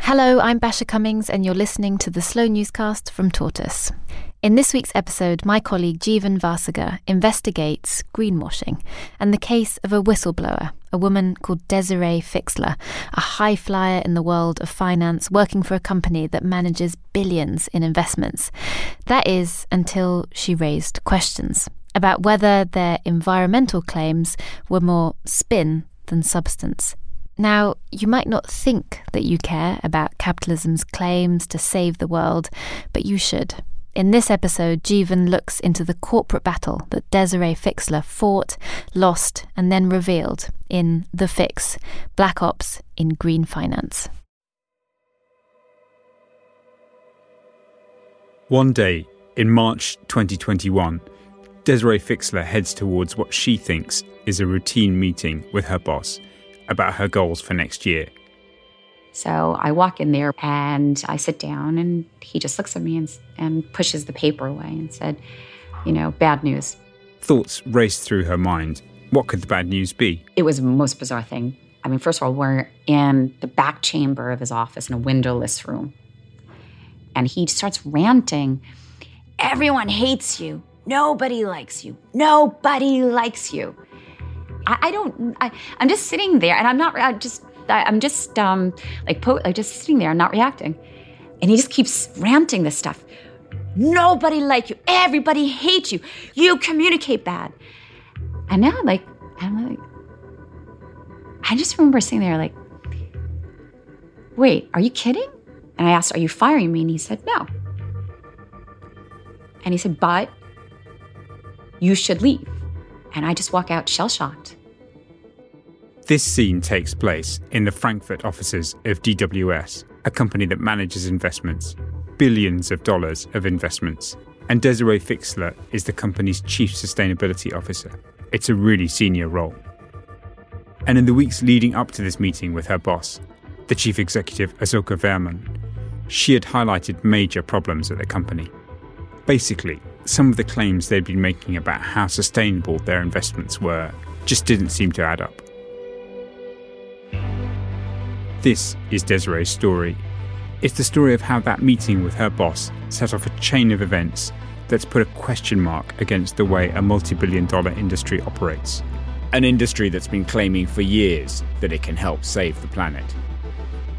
Hello, I'm Basia Cummings, and you're listening to the Slow Newscast from Tortoise. In this week's episode, my colleague Jeevan Vasagar investigates greenwashing and the case of a whistleblower, a woman called Desiree Fixler, a high flyer in the world of finance working for a company that manages billions in investments. That is, until she raised questions about whether their environmental claims were more spin than substance. Now, you might not think that you care about capitalism's claims to save the world, but you should. In this episode, Jeevan looks into the corporate battle that Desiree Fixler fought, lost, and then revealed in The Fix Black Ops in Green Finance. One day in March 2021, Desiree Fixler heads towards what she thinks is a routine meeting with her boss about her goals for next year. So I walk in there and I sit down, and he just looks at me and, and pushes the paper away and said, You know, bad news. Thoughts raced through her mind. What could the bad news be? It was the most bizarre thing. I mean, first of all, we're in the back chamber of his office in a windowless room. And he starts ranting Everyone hates you. Nobody likes you. Nobody likes you. I, I don't. I, am just sitting there, and I'm not. I just. I, am just um, like po- like just sitting there, and not reacting. And he just keeps ranting this stuff. Nobody like you. Everybody hates you. You communicate bad. And now, like, I'm like, I just remember sitting there, like, wait, are you kidding? And I asked, are you firing me? And he said, no. And he said, but you should leave. And I just walk out shell shocked. This scene takes place in the Frankfurt offices of DWS, a company that manages investments, billions of dollars of investments. And Desiree Fixler is the company's chief sustainability officer. It's a really senior role. And in the weeks leading up to this meeting with her boss, the chief executive Asoka Wöhrmann, she had highlighted major problems at the company. Basically, some of the claims they'd been making about how sustainable their investments were just didn't seem to add up. This is Desiree's story. It's the story of how that meeting with her boss set off a chain of events that's put a question mark against the way a multi billion dollar industry operates. An industry that's been claiming for years that it can help save the planet.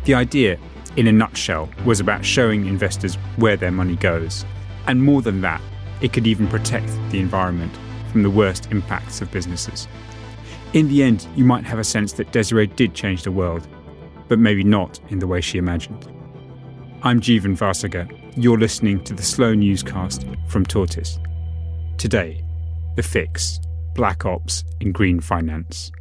The idea, in a nutshell, was about showing investors where their money goes. And more than that, it could even protect the environment from the worst impacts of businesses. In the end, you might have a sense that Desiree did change the world but maybe not in the way she imagined. I'm Jeevan Vasagar. You're listening to the Slow Newscast from Tortoise. Today, The Fix Black Ops in Green Finance.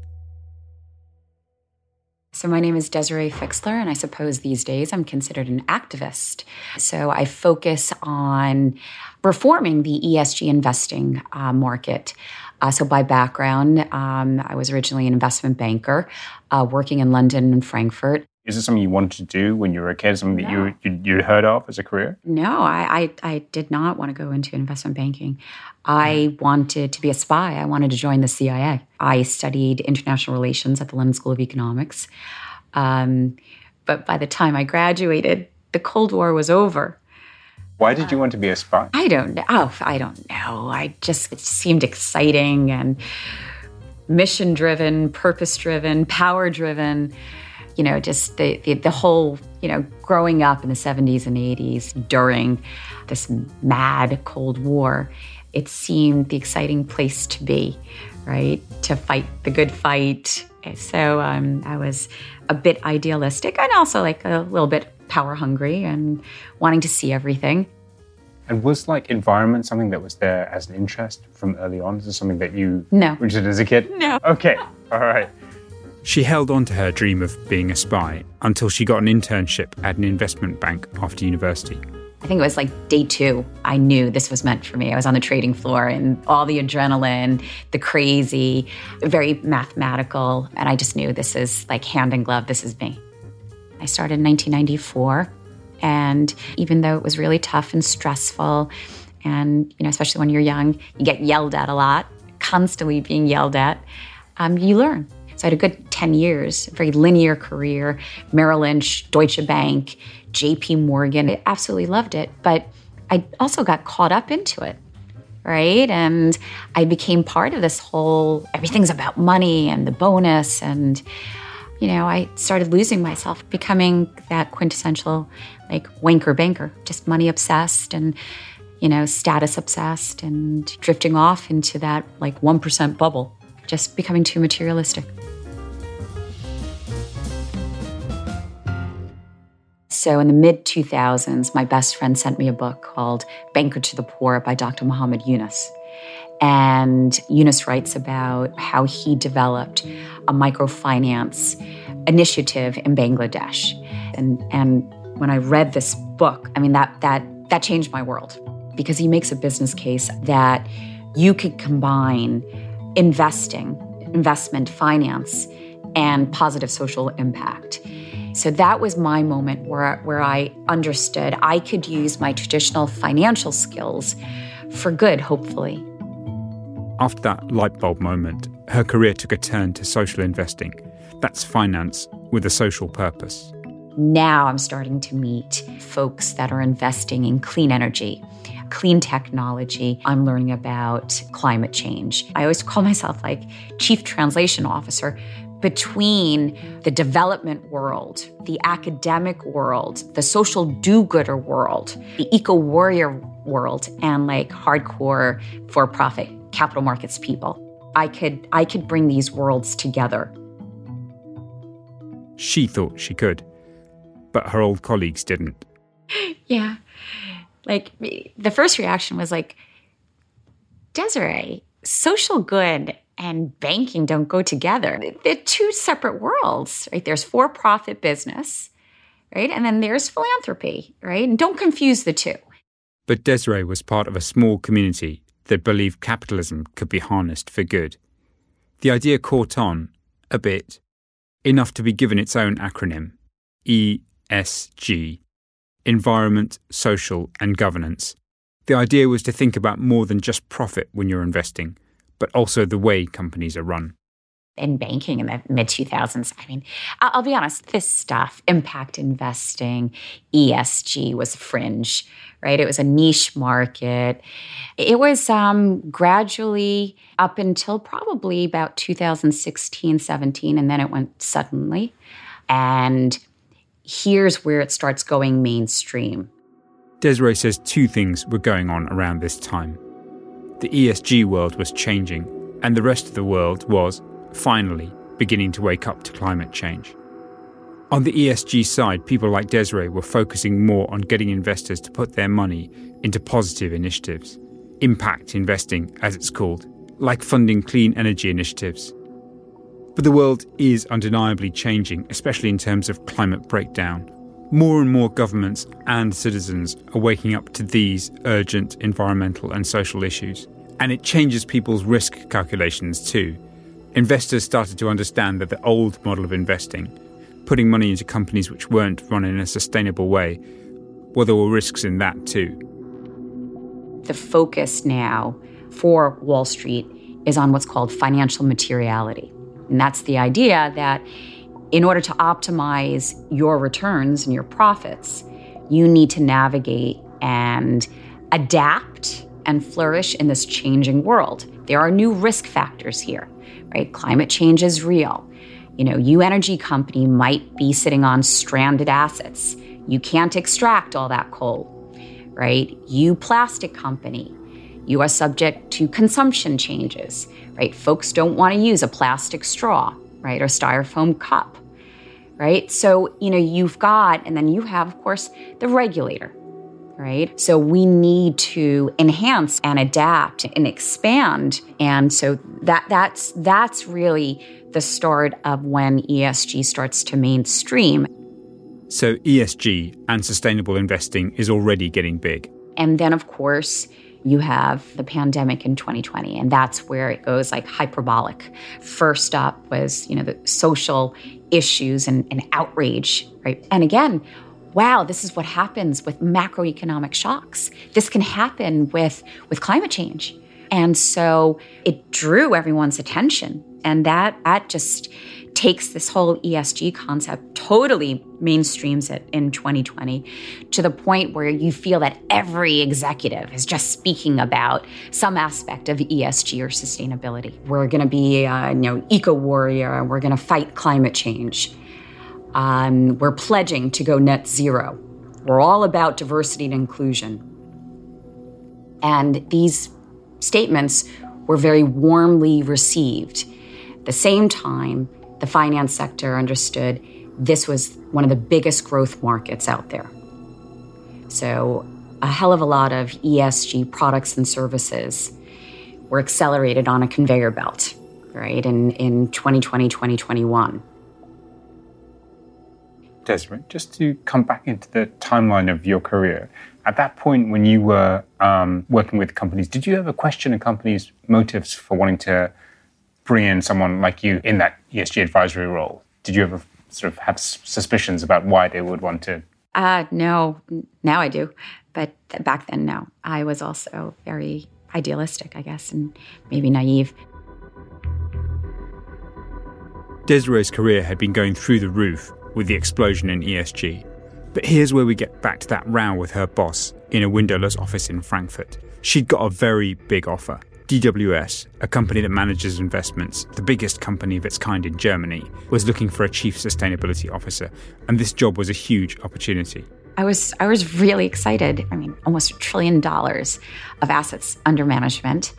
So, my name is Desiree Fixler, and I suppose these days I'm considered an activist. So, I focus on reforming the ESG investing uh, market. Uh, so, by background, um, I was originally an investment banker uh, working in London and Frankfurt. Is this something you wanted to do when you were a kid? Something no. that you, you would heard of as a career? No, I, I, I did not want to go into investment banking. I wanted to be a spy. I wanted to join the CIA. I studied international relations at the London School of Economics. Um, but by the time I graduated, the Cold War was over. Why did you want to be a spy? I don't know. Oh, I don't know. I just it seemed exciting and mission driven, purpose driven, power driven. You know, just the, the, the whole, you know, growing up in the 70s and 80s during this mad Cold War, it seemed the exciting place to be, right? To fight the good fight. So um, I was a bit idealistic and also like a little bit power hungry and wanting to see everything. And was like environment something that was there as an interest from early on? Is this something that you No. did as a kid? No. Okay. All right. She held on to her dream of being a spy until she got an internship at an investment bank after university. I think it was like day two. I knew this was meant for me. I was on the trading floor and all the adrenaline, the crazy, very mathematical. And I just knew this is like hand in glove, this is me. I started in 1994. And even though it was really tough and stressful, and you know, especially when you're young, you get yelled at a lot, constantly being yelled at, um, you learn. So I had a good 10 years, very linear career, Merrill Lynch, Deutsche Bank, JP Morgan. I absolutely loved it, but I also got caught up into it. Right. And I became part of this whole everything's about money and the bonus. And, you know, I started losing myself, becoming that quintessential like wanker banker, just money obsessed and, you know, status obsessed and drifting off into that like 1% bubble, just becoming too materialistic. So in the mid 2000s, my best friend sent me a book called Banker to the Poor by Dr. Muhammad Yunus. And Yunus writes about how he developed a microfinance initiative in Bangladesh. And, and when I read this book, I mean, that, that, that changed my world because he makes a business case that you could combine investing, investment, finance, and positive social impact. So that was my moment where, where I understood I could use my traditional financial skills for good, hopefully. After that light bulb moment, her career took a turn to social investing. That's finance with a social purpose. Now I'm starting to meet folks that are investing in clean energy, clean technology. I'm learning about climate change. I always call myself like chief translation officer between the development world, the academic world, the social do gooder world, the eco warrior world, and like hardcore for profit capital markets people. I could I could bring these worlds together. She thought she could, but her old colleagues didn't. Yeah. Like the first reaction was like, Desiree, social good and banking don't go together. They're two separate worlds, right? There's for profit business, right? And then there's philanthropy, right? And don't confuse the two. But Desiree was part of a small community that believed capitalism could be harnessed for good. The idea caught on a bit, enough to be given its own acronym ESG Environment, Social and Governance. The idea was to think about more than just profit when you're investing, but also the way companies are run. In banking in the mid 2000s, I mean, I'll, be honest, this stuff, impact investing, ESG was fringe, right? It was a niche market. It was um, gradually up until probably about 2016, 17, and then it went suddenly. And here's where it starts going mainstream. Desiree says two things were going on around this time. The ESG world was changing, and the rest of the world was, finally, beginning to wake up to climate change. On the ESG side, people like Desiree were focusing more on getting investors to put their money into positive initiatives, impact investing, as it's called, like funding clean energy initiatives. But the world is undeniably changing, especially in terms of climate breakdown. More and more governments and citizens are waking up to these urgent environmental and social issues. And it changes people's risk calculations too. Investors started to understand that the old model of investing, putting money into companies which weren't run in a sustainable way, well, there were risks in that too. The focus now for Wall Street is on what's called financial materiality. And that's the idea that in order to optimize your returns and your profits, you need to navigate and adapt and flourish in this changing world. There are new risk factors here, right? Climate change is real. You know, you energy company might be sitting on stranded assets. You can't extract all that coal, right? You plastic company, you are subject to consumption changes, right? Folks don't want to use a plastic straw, right, or styrofoam cup, right? So, you know, you've got, and then you have, of course, the regulator, right? So we need to enhance and adapt and expand. And so that that's that's really the start of when ESG starts to mainstream. So ESG and sustainable investing is already getting big. And then of course, you have the pandemic in 2020 and that's where it goes like hyperbolic first up was you know the social issues and, and outrage right and again wow, this is what happens with macroeconomic shocks. This can happen with, with climate change. And so it drew everyone's attention. And that, that just takes this whole ESG concept, totally mainstreams it in 2020 to the point where you feel that every executive is just speaking about some aspect of ESG or sustainability. We're going to be, a, you know, eco warrior. We're going to fight climate change. Um, we're pledging to go net zero. We're all about diversity and inclusion. And these statements were very warmly received. At the same time, the finance sector understood this was one of the biggest growth markets out there. So, a hell of a lot of ESG products and services were accelerated on a conveyor belt, right, in, in 2020, 2021. Desiree, just to come back into the timeline of your career, at that point when you were um, working with companies, did you ever question a company's motives for wanting to bring in someone like you in that ESG advisory role? Did you ever sort of have suspicions about why they would want to? Uh, no, now I do. But back then, no. I was also very idealistic, I guess, and maybe naive. Desiree's career had been going through the roof with the explosion in ESG. But here's where we get back to that row with her boss in a windowless office in Frankfurt. She'd got a very big offer. DWS, a company that manages investments, the biggest company of its kind in Germany, was looking for a chief sustainability officer, and this job was a huge opportunity. I was I was really excited. I mean, almost a trillion dollars of assets under management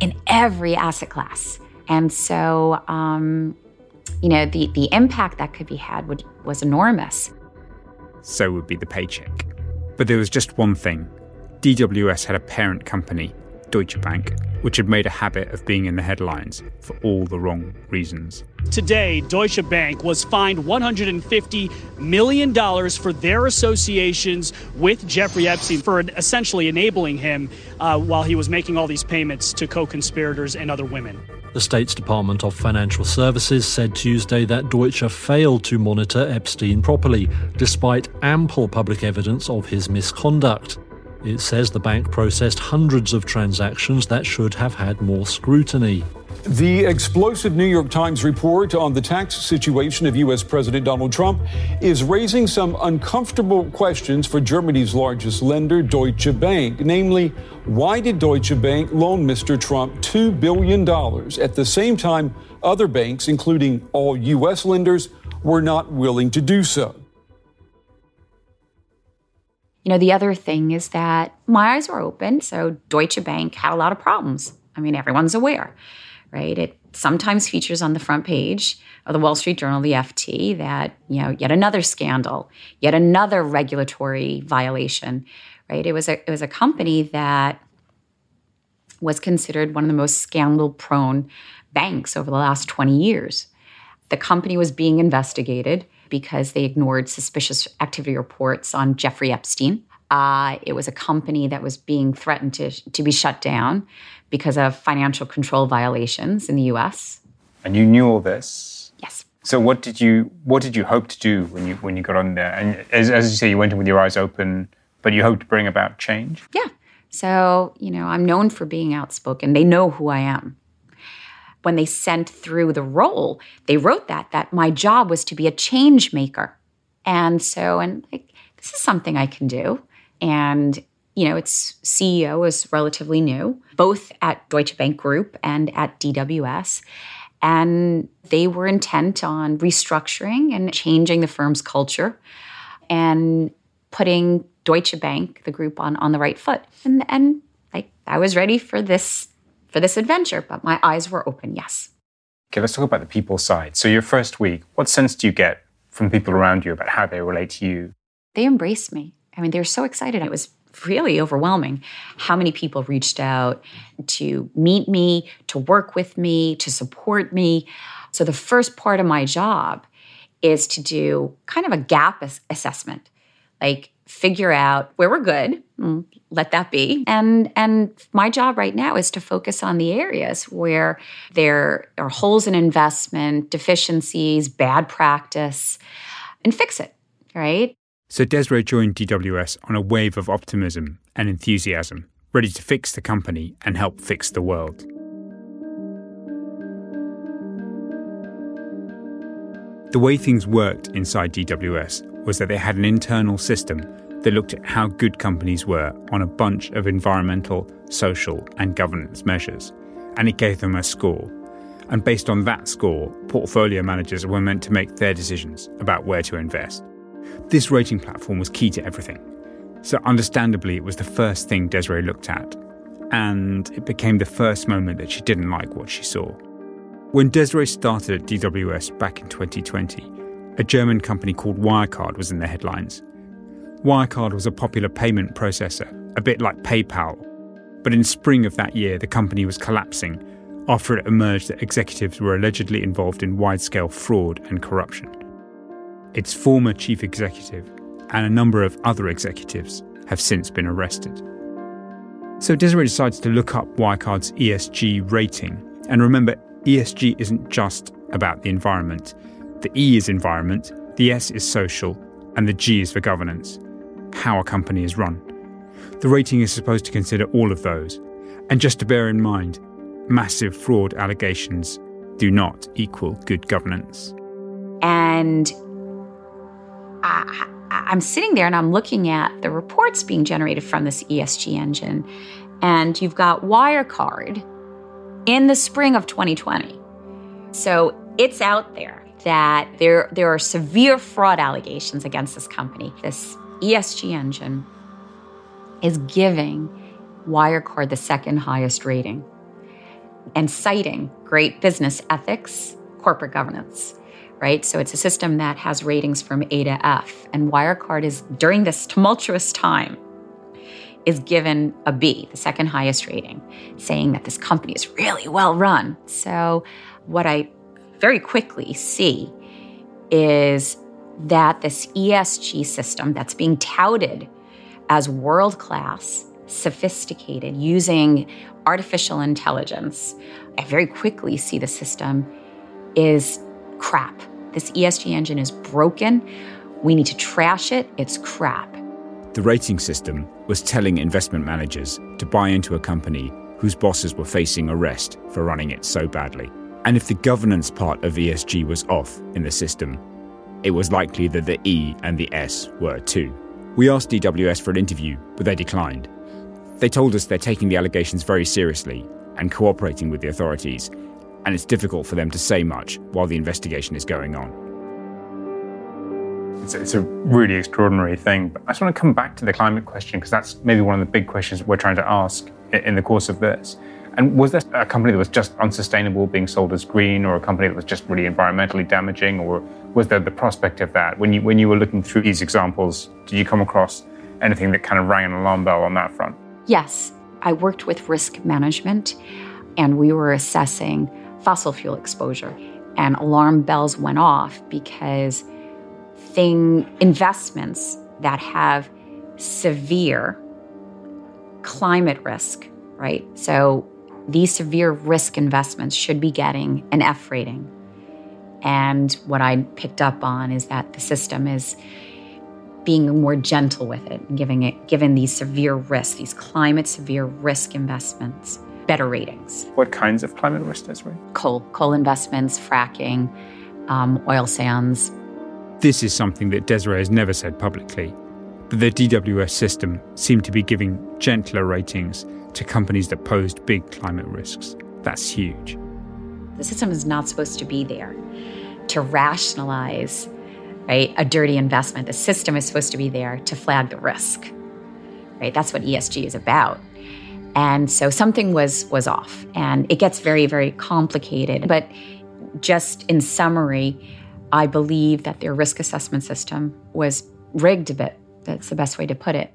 in every asset class, and so um, you know, the, the impact that could be had would, was enormous. So would be the paycheck. But there was just one thing DWS had a parent company, Deutsche Bank, which had made a habit of being in the headlines for all the wrong reasons. Today, Deutsche Bank was fined $150 million for their associations with Jeffrey Epstein for essentially enabling him uh, while he was making all these payments to co conspirators and other women. The State's Department of Financial Services said Tuesday that Deutsche failed to monitor Epstein properly, despite ample public evidence of his misconduct. It says the bank processed hundreds of transactions that should have had more scrutiny. The explosive New York Times report on the tax situation of U.S. President Donald Trump is raising some uncomfortable questions for Germany's largest lender, Deutsche Bank. Namely, why did Deutsche Bank loan Mr. Trump $2 billion at the same time other banks, including all U.S. lenders, were not willing to do so? You know, the other thing is that my eyes were open. So Deutsche Bank had a lot of problems. I mean, everyone's aware right? It sometimes features on the front page of the Wall Street Journal, the FT, that, you know, yet another scandal, yet another regulatory violation, right? It was a, it was a company that was considered one of the most scandal prone banks over the last 20 years. The company was being investigated because they ignored suspicious activity reports on Jeffrey Epstein. Uh, it was a company that was being threatened to, to be shut down because of financial control violations in the US. And you knew all this? Yes. So what did you what did you hope to do when you when you got on there? And as, as you say, you went in with your eyes open, but you hoped to bring about change? Yeah. So, you know, I'm known for being outspoken. They know who I am. When they sent through the role, they wrote that that my job was to be a change maker. And so and like this is something I can do. And you know, its CEO was relatively new, both at Deutsche Bank Group and at DWS. And they were intent on restructuring and changing the firm's culture and putting Deutsche Bank, the group, on, on the right foot. And, and like I was ready for this for this adventure, but my eyes were open, yes. Okay, let's talk about the people side. So your first week, what sense do you get from people around you about how they relate to you? They embraced me. I mean, they were so excited. It was really overwhelming how many people reached out to meet me, to work with me, to support me. So, the first part of my job is to do kind of a gap assessment like figure out where we're good mm, let that be. And and my job right now is to focus on the areas where there are holes in investment deficiencies bad practice and fix it right? So Desiree joined DWS on a wave of optimism and enthusiasm, ready to fix the company and help fix the world. The way things worked inside DWS was that they had an internal system that looked at how good companies were on a bunch of environmental, social, and governance measures, and it gave them a score. And based on that score, portfolio managers were meant to make their decisions about where to invest. This rating platform was key to everything. So, understandably, it was the first thing Desiree looked at, and it became the first moment that she didn't like what she saw. When Desiree started at DWS back in 2020, a German company called Wirecard was in the headlines. Wirecard was a popular payment processor, a bit like PayPal. But in spring of that year, the company was collapsing after it emerged that executives were allegedly involved in wide scale fraud and corruption. Its former chief executive and a number of other executives have since been arrested. So Desiree decides to look up Wirecard's ESG rating. And remember, ESG isn't just about the environment. The E is environment, the S is social, and the G is for governance, how a company is run. The rating is supposed to consider all of those. And just to bear in mind, massive fraud allegations do not equal good governance. And I, I'm sitting there and I'm looking at the reports being generated from this ESG engine. And you've got Wirecard in the spring of 2020. So it's out there that there, there are severe fraud allegations against this company. This ESG engine is giving Wirecard the second highest rating and citing great business ethics, corporate governance right? So it's a system that has ratings from A to F. And Wirecard is, during this tumultuous time, is given a B, the second highest rating, saying that this company is really well run. So what I very quickly see is that this ESG system that's being touted as world class, sophisticated, using artificial intelligence, I very quickly see the system is crap. This ESG engine is broken. We need to trash it. It's crap. The rating system was telling investment managers to buy into a company whose bosses were facing arrest for running it so badly. And if the governance part of ESG was off in the system, it was likely that the E and the S were too. We asked DWS for an interview, but they declined. They told us they're taking the allegations very seriously and cooperating with the authorities, and it's difficult for them to say much while the investigation is going on. It's a, it's a really extraordinary thing. But I just want to come back to the climate question because that's maybe one of the big questions we're trying to ask in the course of this. And was there a company that was just unsustainable being sold as green, or a company that was just really environmentally damaging, or was there the prospect of that? When you when you were looking through these examples, did you come across anything that kind of rang an alarm bell on that front? Yes, I worked with risk management, and we were assessing fossil fuel exposure. And alarm bells went off because thing investments that have severe climate risk, right? So these severe risk investments should be getting an F rating. And what I picked up on is that the system is being more gentle with it, giving it, given these severe risks, these climate severe risk investments better ratings. What kinds of climate risk, Desiree? Coal, coal investments, fracking, um, oil sands. This is something that Desiree has never said publicly, But the DWS system seemed to be giving gentler ratings to companies that posed big climate risks. That's huge. The system is not supposed to be there to rationalize right, a dirty investment. The system is supposed to be there to flag the risk. Right? That's what ESG is about. And so something was was off. And it gets very, very complicated. But just in summary, I believe that their risk assessment system was rigged a bit. That's the best way to put it.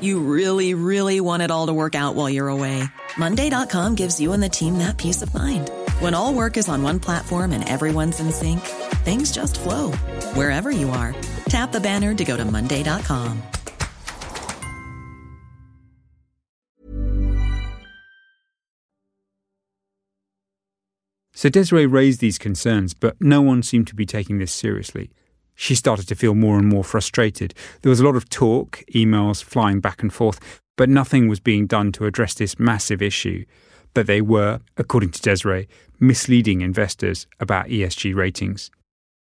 You really, really want it all to work out while you're away. Monday.com gives you and the team that peace of mind. When all work is on one platform and everyone's in sync, things just flow wherever you are. Tap the banner to go to Monday.com. So Desiree raised these concerns, but no one seemed to be taking this seriously. She started to feel more and more frustrated. There was a lot of talk, emails flying back and forth, but nothing was being done to address this massive issue that they were, according to Desiree, misleading investors about ESG ratings.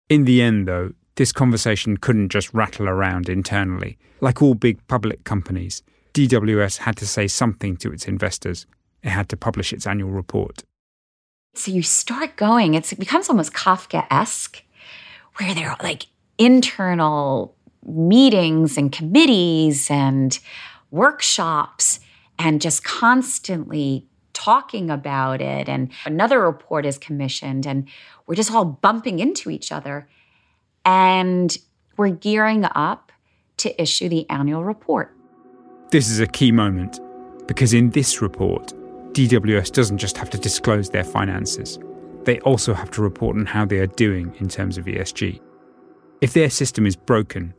In the end, though, this conversation couldn't just rattle around internally. Like all big public companies, DWS had to say something to its investors. It had to publish its annual report. So you start going, it becomes almost Kafka esque, where they're like internal meetings and committees and workshops and just constantly talking about it. And another report is commissioned, and we're just all bumping into each other. And we're gearing up to issue the annual report. This is a key moment because in this report, DWS doesn't just have to disclose their finances, they also have to report on how they are doing in terms of ESG. If their system is broken,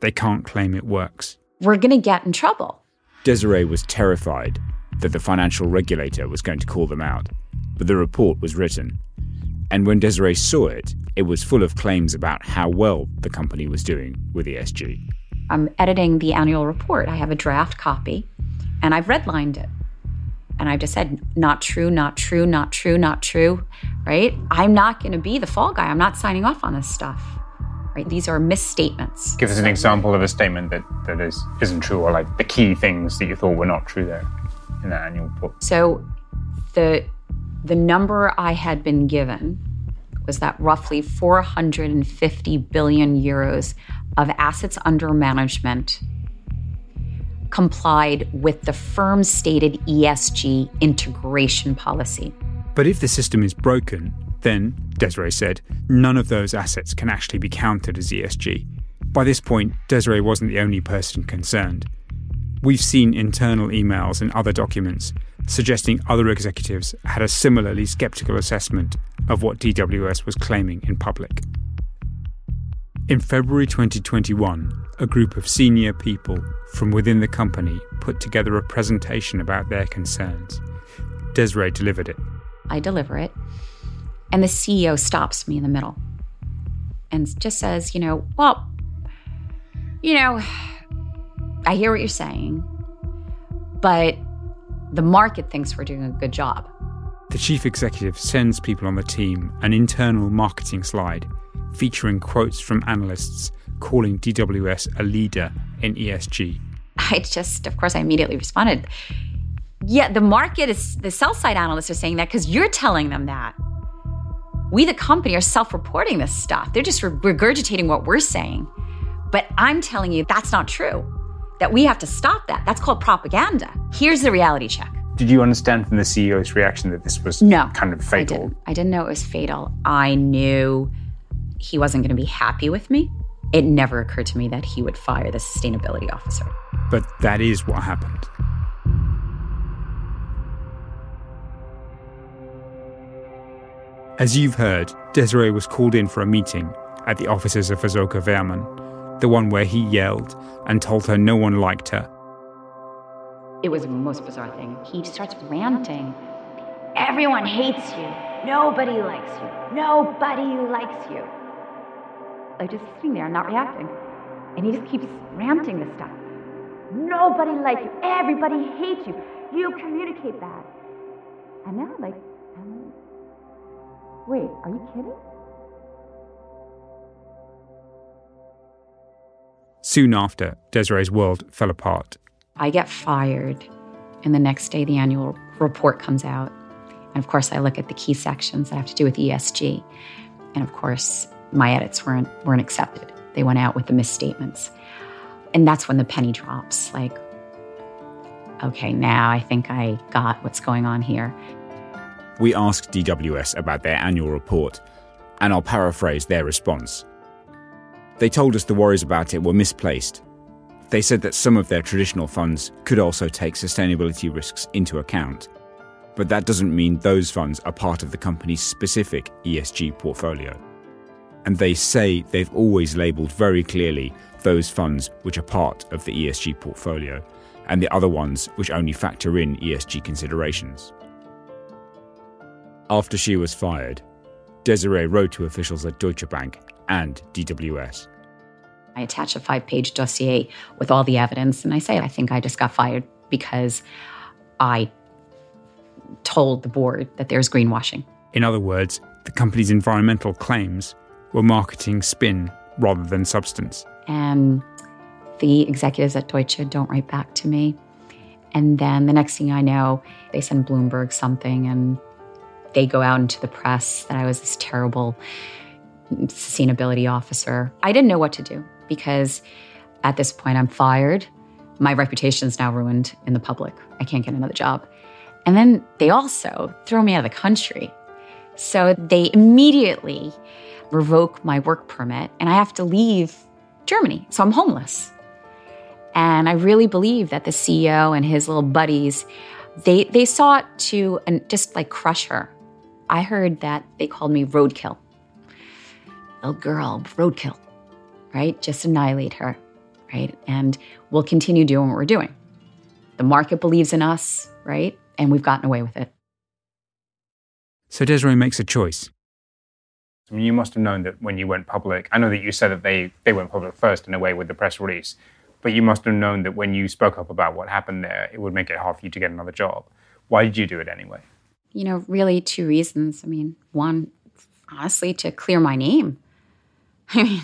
they can't claim it works. We're going to get in trouble. Desiree was terrified that the financial regulator was going to call them out, but the report was written. And when Desiree saw it, it was full of claims about how well the company was doing with ESG. I'm editing the annual report. I have a draft copy, and I've redlined it. And I've just said, not true, not true, not true, not true, right? I'm not going to be the fall guy. I'm not signing off on this stuff right? These are misstatements. Give us an example of a statement that, that is, isn't true or like the key things that you thought were not true there in that annual report. So the the number I had been given was that roughly 450 billion euros of assets under management complied with the firm's stated ESG integration policy. But if the system is broken, then, Desiree said, none of those assets can actually be counted as ESG. By this point, Desiree wasn't the only person concerned. We've seen internal emails and other documents suggesting other executives had a similarly skeptical assessment of what DWS was claiming in public. In February 2021, a group of senior people from within the company put together a presentation about their concerns. Desiree delivered it. I deliver it. And the CEO stops me in the middle and just says, you know, well, you know, I hear what you're saying, but the market thinks we're doing a good job. The chief executive sends people on the team an internal marketing slide featuring quotes from analysts calling DWS a leader in ESG. I just, of course, I immediately responded. Yeah, the market is, the sell side analysts are saying that because you're telling them that We, the company, are self reporting this stuff. They're just regurgitating what we're saying. But I'm telling you, that's not true. That we have to stop that. That's called propaganda. Here's the reality check. Did you understand from the CEO's reaction that this was no, kind of fatal? I didn't. I didn't know it was fatal. I knew he wasn't going to be happy with me. It never occurred to me that he would fire the sustainability officer. But that is what happened. As you've heard, Desiree was called in for a meeting at the offices of Asoka Wöhrmann, the one where he yelled and told her no one liked her it was the most bizarre thing. He starts ranting. Everyone hates you. Nobody likes you. Nobody likes you. Like just sitting there not reacting. And he just keeps ranting this stuff. Nobody likes you. Everybody hates you. You communicate that. And now, like, wait, are you kidding? Soon after, Desiree's world fell apart I get fired, and the next day the annual report comes out. And of course, I look at the key sections that have to do with ESG. And of course, my edits weren't, weren't accepted. They went out with the misstatements. And that's when the penny drops like, okay, now I think I got what's going on here. We asked DWS about their annual report, and I'll paraphrase their response. They told us the worries about it were misplaced they said that some of their traditional funds could also take sustainability risks into account, but that doesn't mean those funds are part of the company's specific ESG portfolio. And they say they've always labelled very clearly those funds which are part of the ESG portfolio and the other ones which only factor in ESG considerations. After she was fired, Desiree wrote to officials at Deutsche Bank and DWS I attach a five page dossier with all the evidence, and I say, I think I just got fired because I told the board that there's greenwashing. In other words, the company's environmental claims were marketing spin rather than substance. And the executives at Deutsche don't write back to me. And then the next thing I know, they send Bloomberg something and they go out into the press that I was this terrible sustainability officer. I didn't know what to do because at this point I'm fired. My reputation is now ruined in the public. I can't get another job. And then they also throw me out of the country. So they immediately revoke my work permit and I have to leave Germany. So I'm homeless. And I really believe that the CEO and his little buddies, they, they sought to and just like crush her. I heard that they called me roadkill. Little girl, roadkill right? Just annihilate her, right? And we'll continue doing what we're doing. The market believes in us, right? And we've gotten away with it. So Desiree makes a choice. I mean, you must have known that when you went public. I know that you said that they, they went public first in a way with the press release, but you must have known that when you spoke up about what happened there, it would make it hard for you to get another job. Why did you do it anyway? You know, really two reasons. I mean, one, honestly, to clear my name. I mean,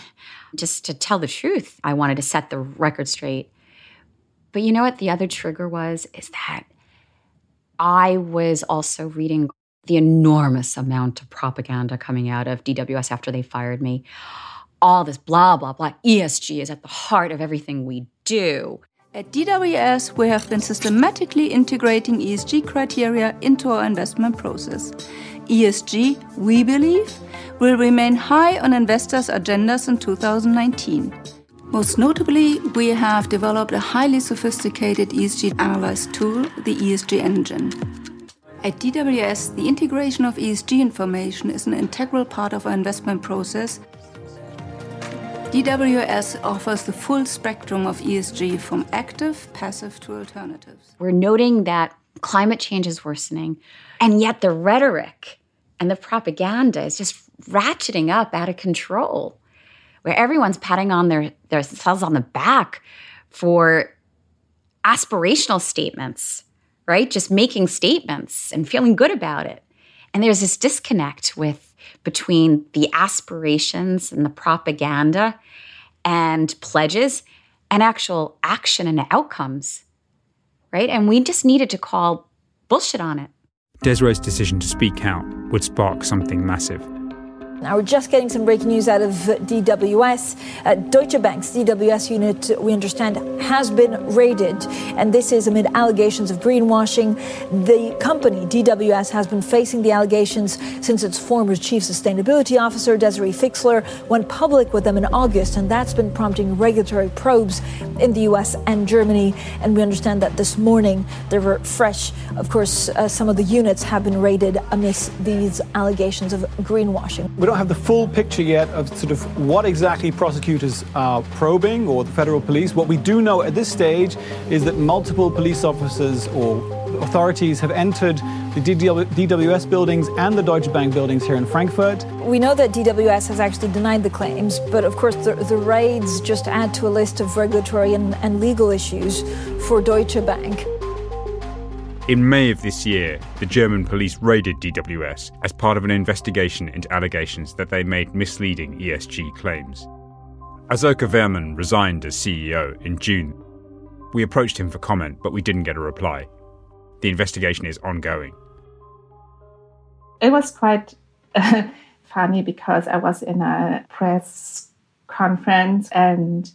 just to tell the truth, I wanted to set the record straight. But you know what the other trigger was? Is that I was also reading the enormous amount of propaganda coming out of DWS after they fired me. All this blah, blah, blah. ESG is at the heart of everything we do. At DWS, we have been systematically integrating ESG criteria into our investment process. ESG, we believe, will remain high on investors' agendas in 2019. Most notably, we have developed a highly sophisticated ESG analyze tool, the ESG Engine. At DWS, the integration of ESG information is an integral part of our investment process. DWS offers the full spectrum of ESG from active, passive to alternatives. We're noting that climate change is worsening, and yet the rhetoric and the propaganda is just ratcheting up out of control, where everyone's patting on their their themselves on the back for aspirational statements, right? Just making statements and feeling good about it. And there's this disconnect with between the aspirations and the propaganda and pledges and actual action and outcomes, right? And we just needed to call bullshit on it. Desiree's decision to speak out would spark something massive. Now, we're just getting some breaking news out of DWS. Uh, Deutsche Bank's DWS unit, we understand, has been raided, and this is amid allegations of greenwashing. The company, DWS, has been facing the allegations since its former chief sustainability officer, Desiree Fixler, went public with them in August, and that's been prompting regulatory probes in the US and Germany. And we understand that this morning there were fresh, of course, uh, some of the units have been raided amidst these allegations of greenwashing don't have the full picture yet of sort of what exactly prosecutors are probing or the federal police. What we do know at this stage is that multiple police officers or authorities have entered the DWS buildings and the Deutsche Bank buildings here in Frankfurt. We know that DWS has actually denied the claims, but of course, the, the raids just add to a list of regulatory and, and legal issues for Deutsche Bank. In May of this year, the German police raided DWS as part of an investigation into allegations that they made misleading ESG claims. Asoka Wöhrmann resigned as CEO in June. We approached him for comment, but we didn't get a reply. The investigation is ongoing. It was quite uh, funny because I was in a press conference and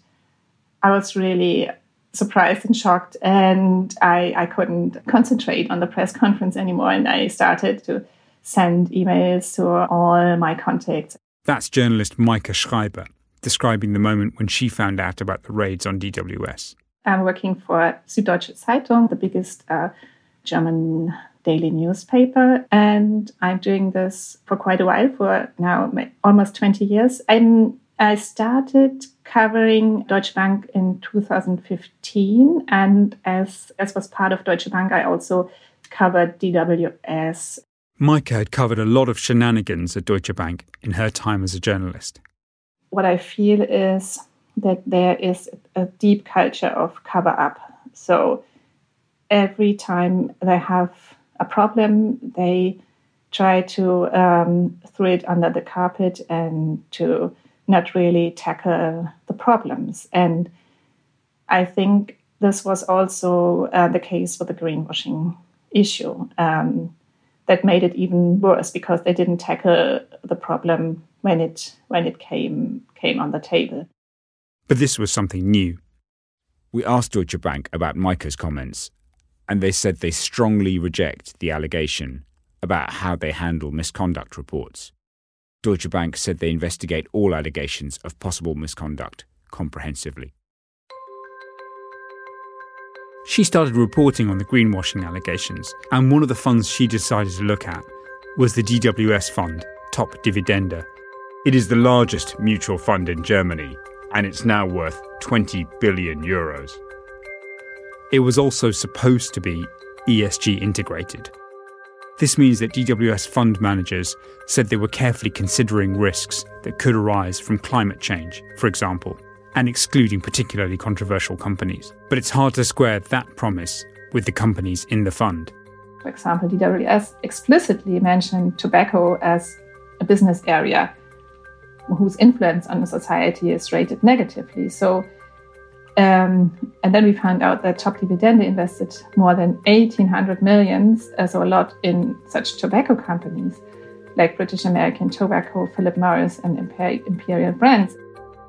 I was really surprised and shocked. And I, I couldn't concentrate on the press conference anymore. And I started to send emails to all my contacts. That's journalist Maike Schreiber describing the moment when she found out about the raids on DWS. I'm working for Süddeutsche Zeitung, the biggest uh, German daily newspaper, and I'm doing this for quite a while, for now almost 20 years. I'm I started covering Deutsche Bank in 2015, and as as was part of Deutsche Bank, I also covered DWS. Maike had covered a lot of shenanigans at Deutsche Bank in her time as a journalist. What I feel is that there is a deep culture of cover up. So every time they have a problem, they try to um, throw it under the carpet and to not really tackle the problems. And I think this was also uh, the case with the greenwashing issue. Um, that made it even worse because they didn't tackle the problem when it when it came came on the table. But this was something new. We asked Deutsche Bank about Maike's comments, and they said they strongly reject the allegation about how they handle misconduct reports. Deutsche Bank said they investigate all allegations of possible misconduct comprehensively. She started reporting on the greenwashing allegations, and one of the funds she decided to look at was the DWS fund, Top Dividende. It is the largest mutual fund in Germany, and it's now worth 20 billion euros. It was also supposed to be ESG integrated, this means that DWS fund managers said they were carefully considering risks that could arise from climate change, for example, and excluding particularly controversial companies. But it's hard to square that promise with the companies in the fund. For example, DWS explicitly mentioned tobacco as a business area whose influence on the society is rated negatively. So um, and then we found out that Top Dividende invested more than 1,800 millions, uh, so a lot in such tobacco companies like British American Tobacco, Philip Morris, and Imperial Brands.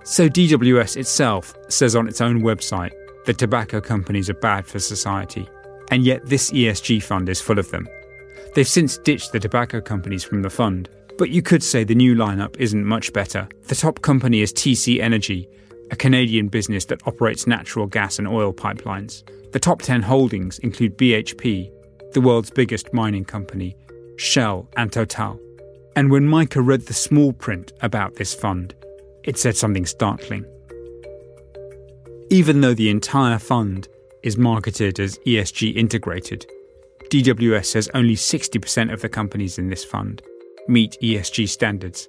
So DWS itself says on its own website that tobacco companies are bad for society, and yet this ESG fund is full of them. They've since ditched the tobacco companies from the fund, but you could say the new lineup isn't much better. The top company is TC Energy, a Canadian business that operates natural gas and oil pipelines. The top 10 holdings include BHP, the world's biggest mining company, Shell, and Total. And when Maike read the small print about this fund, it said something startling. Even though the entire fund is marketed as ESG integrated, DWS says only 60% of the companies in this fund meet ESG standards.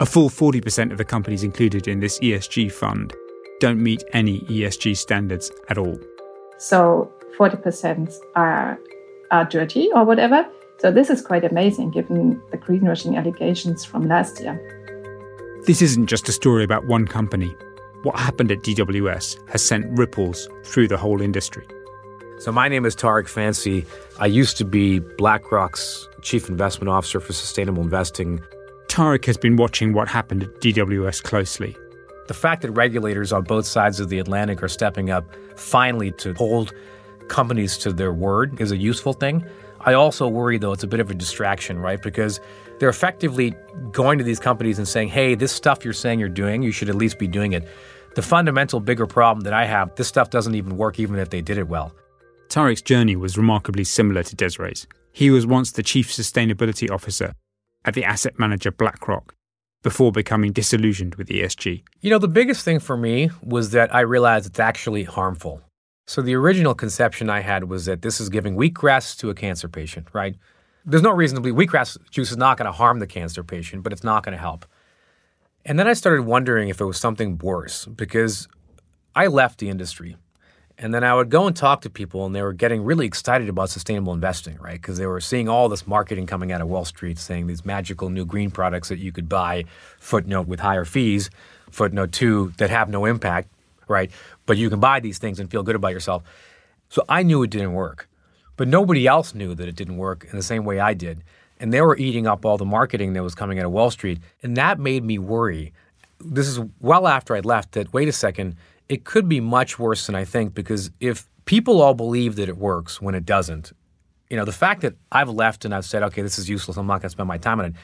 A full 40% of the companies included in this ESG fund don't meet any ESG standards at all. So 40% are, are dirty or whatever. So this is quite amazing given the greenwashing allegations from last year. This isn't just a story about one company. What happened at DWS has sent ripples through the whole industry. So, my name is Tariq Fancy. I used to be BlackRock's chief investment officer for sustainable investing Tariq has been watching what happened at DWS closely. The fact that regulators on both sides of the Atlantic are stepping up finally to hold companies to their word is a useful thing. I also worry, though, it's a bit of a distraction, right? Because they're effectively going to these companies and saying, hey, this stuff you're saying you're doing, you should at least be doing it. The fundamental bigger problem that I have, this stuff doesn't even work even if they did it well. Tariq's journey was remarkably similar to Desiree's. He was once the chief sustainability officer at the asset manager BlackRock before becoming disillusioned with ESG. You know, the biggest thing for me was that I realized it's actually harmful. So the original conception I had was that this is giving wheatgrass to a cancer patient, right? There's no reason to believe wheatgrass juice is not going to harm the cancer patient, but it's not going to help. And then I started wondering if it was something worse because I left the industry. And then I would go and talk to people, and they were getting really excited about sustainable investing, right? Because they were seeing all this marketing coming out of Wall Street saying these magical new green products that you could buy, footnote, with higher fees, footnote two, that have no impact, right? But you can buy these things and feel good about yourself. So I knew it didn't work. But nobody else knew that it didn't work in the same way I did. And they were eating up all the marketing that was coming out of Wall Street. And that made me worry. This is well after I'd left that, wait a second, it could be much worse than I think because if people all believe that it works when it doesn't, you know, the fact that I've left and I've said, okay, this is useless, I'm not going to spend my time on it,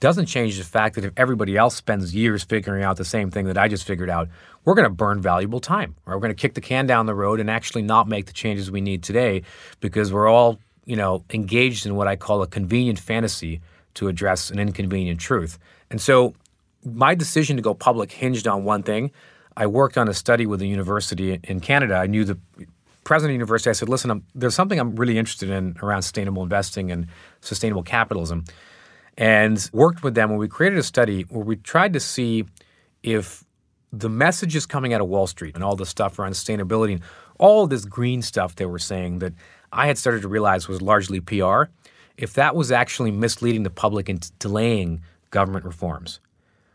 doesn't change the fact that if everybody else spends years figuring out the same thing that I just figured out, we're going to burn valuable time. Or we're going to kick the can down the road and actually not make the changes we need today because we're all, you know, engaged in what I call a convenient fantasy to address an inconvenient truth. And so my decision to go public hinged on one thing. I worked on a study with a university in Canada. I knew the president of the university. I said, listen, I'm, there's something I'm really interested in around sustainable investing and sustainable capitalism. And worked with them when we created a study where we tried to see if the messages coming out of Wall Street and all the stuff around sustainability and all this green stuff they were saying that I had started to realize was largely PR, if that was actually misleading the public and delaying government reforms.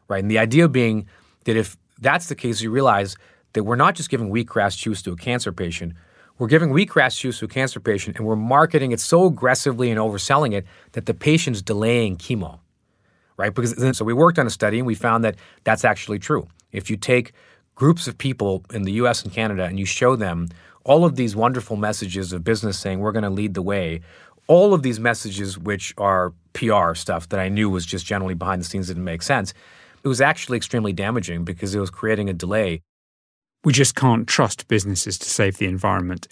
Right? And the idea being that if that's the case, you realize that we're not just giving wheatgrass juice to a cancer patient, we're giving wheatgrass juice to a cancer patient and we're marketing it so aggressively and overselling it that the patient's delaying chemo. Right? Because so we worked on a study and we found that that's actually true. If you take groups of people in the US and Canada and you show them all of these wonderful messages of business saying we're going to lead the way, all of these messages which are PR stuff that I knew was just generally behind the scenes didn't make sense, it was actually extremely damaging because it was creating a delay. We just can't trust businesses to save the environment.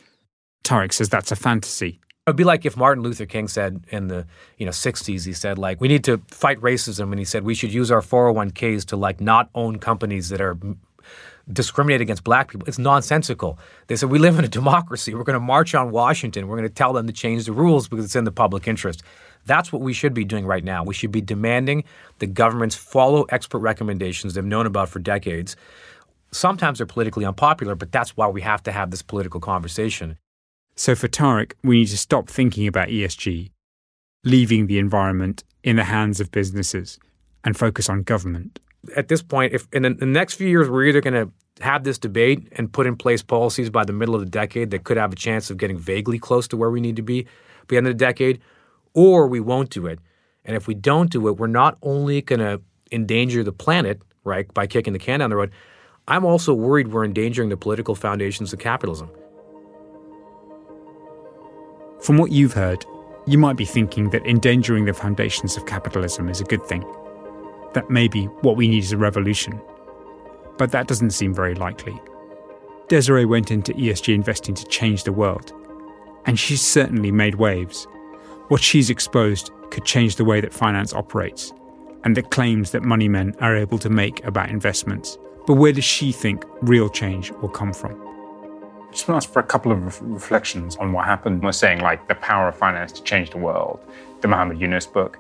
Tariq says that's a fantasy. It'd be like if Martin Luther King said in the you know 60s, he said like we need to fight racism, and he said we should use our 401ks to like not own companies that are discriminate against black people. It's nonsensical. They said we live in a democracy. We're going to march on Washington. We're going to tell them to change the rules because it's in the public interest. That's what we should be doing right now. We should be demanding the governments follow expert recommendations they've known about for decades. Sometimes they're politically unpopular, but that's why we have to have this political conversation. So for Tariq, we need to stop thinking about ESG, leaving the environment in the hands of businesses, and focus on government. At this point, if in the next few years we're either going to have this debate and put in place policies by the middle of the decade that could have a chance of getting vaguely close to where we need to be by the end of the decade, or we won't do it. And if we don't do it, we're not only going to endanger the planet, right, by kicking the can down the road, I'm also worried we're endangering the political foundations of capitalism. From what you've heard, you might be thinking that endangering the foundations of capitalism is a good thing. That maybe what we need is a revolution. But that doesn't seem very likely. Desiree went into ESG investing to change the world, and she's certainly made waves. What she's exposed could change the way that finance operates and the claims that money men are able to make about investments. But where does she think real change will come from? Just want to ask for a couple of reflections on what happened. We're saying like the power of finance to change the world, the Muhammad Yunus book.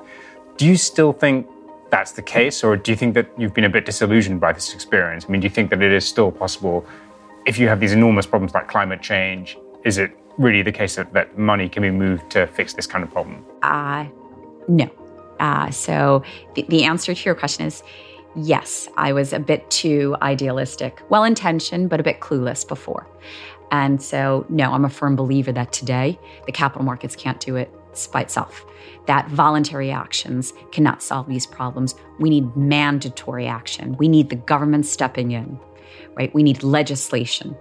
Do you still think that's the case, or do you think that you've been a bit disillusioned by this experience? I mean, do you think that it is still possible if you have these enormous problems like climate change? Is it really the case that, that money can be moved to fix this kind of problem? Uh, no. Uh, so the, the answer to your question is yes, I was a bit too idealistic, well intentioned, but a bit clueless before. And so, no, I'm a firm believer that today the capital markets can't do it. By itself. That voluntary actions cannot solve these problems. We need mandatory action. We need the government stepping in, right? We need legislation,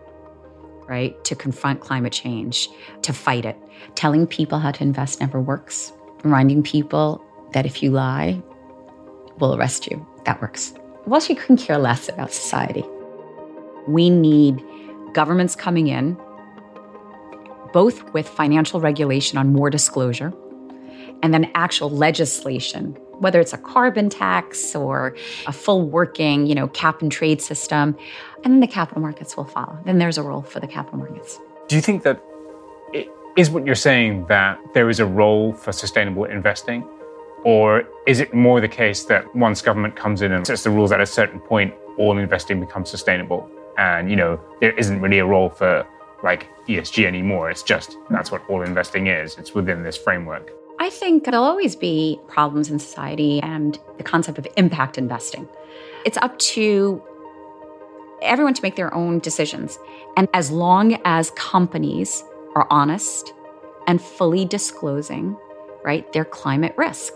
right, to confront climate change, to fight it. Telling people how to invest never works. Reminding people that if you lie, we'll arrest you. That works. Well, she couldn't care less about society. We need governments coming in, both with financial regulation on more disclosure and then actual legislation, whether it's a carbon tax or a full working, you know, cap and trade system, and then the capital markets will follow. Then there's a role for the capital markets. Do you think that it is what you're saying that there is a role for sustainable investing? Or is it more the case that once government comes in and sets the rules at a certain point, all investing becomes sustainable? And, you know, there isn't really a role for like ESG anymore. It's just that's what all investing is. It's within this framework. I think there'll always be problems in society and the concept of impact investing. It's up to everyone to make their own decisions. And as long as companies are honest and fully disclosing, right, their climate risk.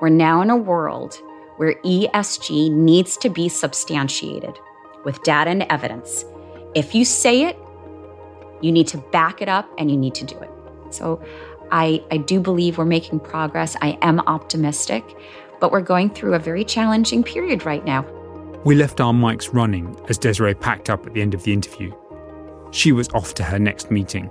We're now in a world where ESG needs to be substantiated with data and evidence. If you say it, you need to back it up and you need to do it. So I, I do believe we're making progress. I am optimistic, but we're going through a very challenging period right now. We left our mics running as Desiree packed up at the end of the interview. She was off to her next meeting.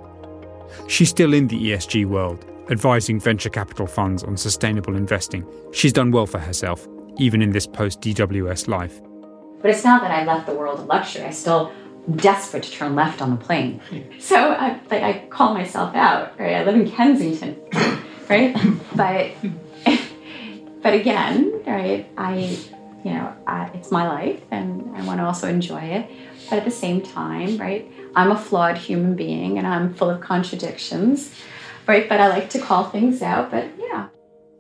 She's still in the ESG world, advising venture capital funds on sustainable investing. She's done well for herself, even in this post DWS life. But it's not that I left the world of luxury. I still desperate to turn left on the plane. So I, like, I call myself out, right? I live in Kensington, right? but, but again, right? I, you know, I, it's my life and I want to also enjoy it. But at the same time, right? I'm a flawed human being and I'm full of contradictions, right? But I like to call things out, but yeah.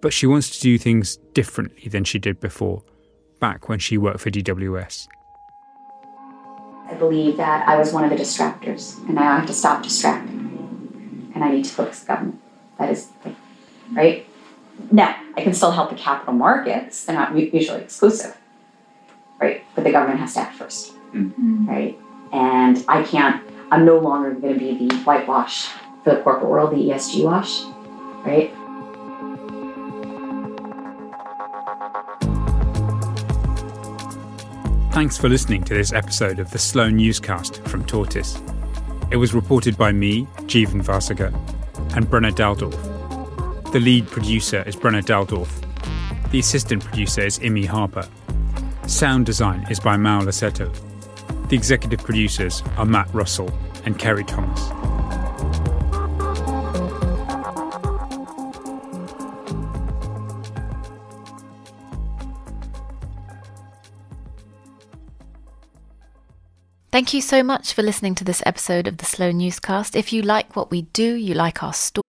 But she wants to do things differently than she did before, back when she worked for DWS. I believe that I was one of the distractors, and now I have to stop distracting, and I need to focus the government. That is, right? Now, I can still help the capital markets, they're not mutually exclusive, right? But the government has to act 1st mm-hmm. right? And I can't, I'm no longer going to be the whitewash for the corporate world, the ESG wash, right? Thanks for listening to this episode of the Slow Newscast from Tortoise. It was reported by me, Jeevan Vasagar, and Brenna Daldorf. The lead producer is Brenna Daldorf. The assistant producer is Imi Harper. Sound design is by Mao Lasetto. The executive producers are Matt Russell and Kerry Thomas. Thank you so much for listening to this episode of the Slow Newscast. If you like what we do, you like our story.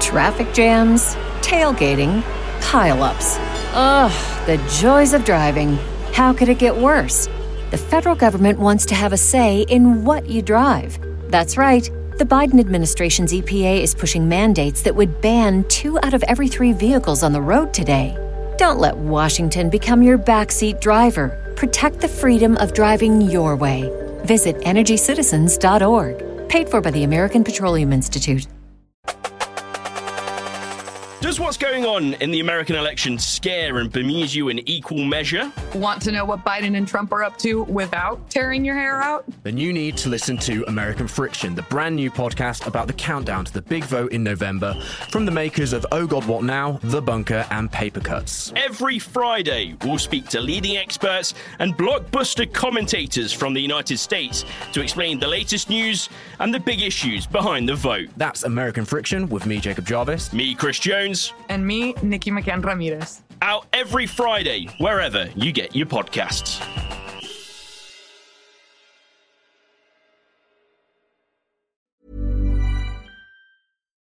Traffic jams, tailgating, pileups. Ugh, the joys of driving. How could it get worse? The federal government wants to have a say in what you drive. That's right. The Biden administration's EPA is pushing mandates that would ban two out of every three vehicles on the road today. Don't let Washington become your backseat driver. Protect the freedom of driving your way. Visit EnergyCitizens.org. Paid for by the American Petroleum Institute. Does what's going on in the American election scare and bemuse you in equal measure? Want to know what Biden and Trump are up to without tearing your hair out? Then you need to listen to American Friction, the brand new podcast about the countdown to the big vote in November from the makers of Oh God What Now, The Bunker, and Paper Cuts. Every Friday, we'll speak to leading experts and blockbuster commentators from the United States to explain the latest news and the big issues behind the vote. That's American Friction with me, Jacob Jarvis. Me, Chris Jones. And me, Nikki McCann Ramirez. Out every Friday, wherever you get your podcasts.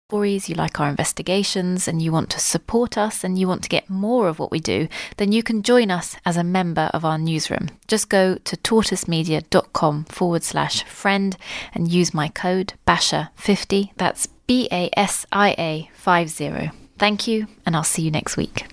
stories, you like our investigations, and you want to support us and you want to get more of what we do, then you can join us as a member of our newsroom. Just go to tortoisemedia.com forward slash friend and use my code BASIA50. That's B A S I A 50. Thank you, and I'll see you next week.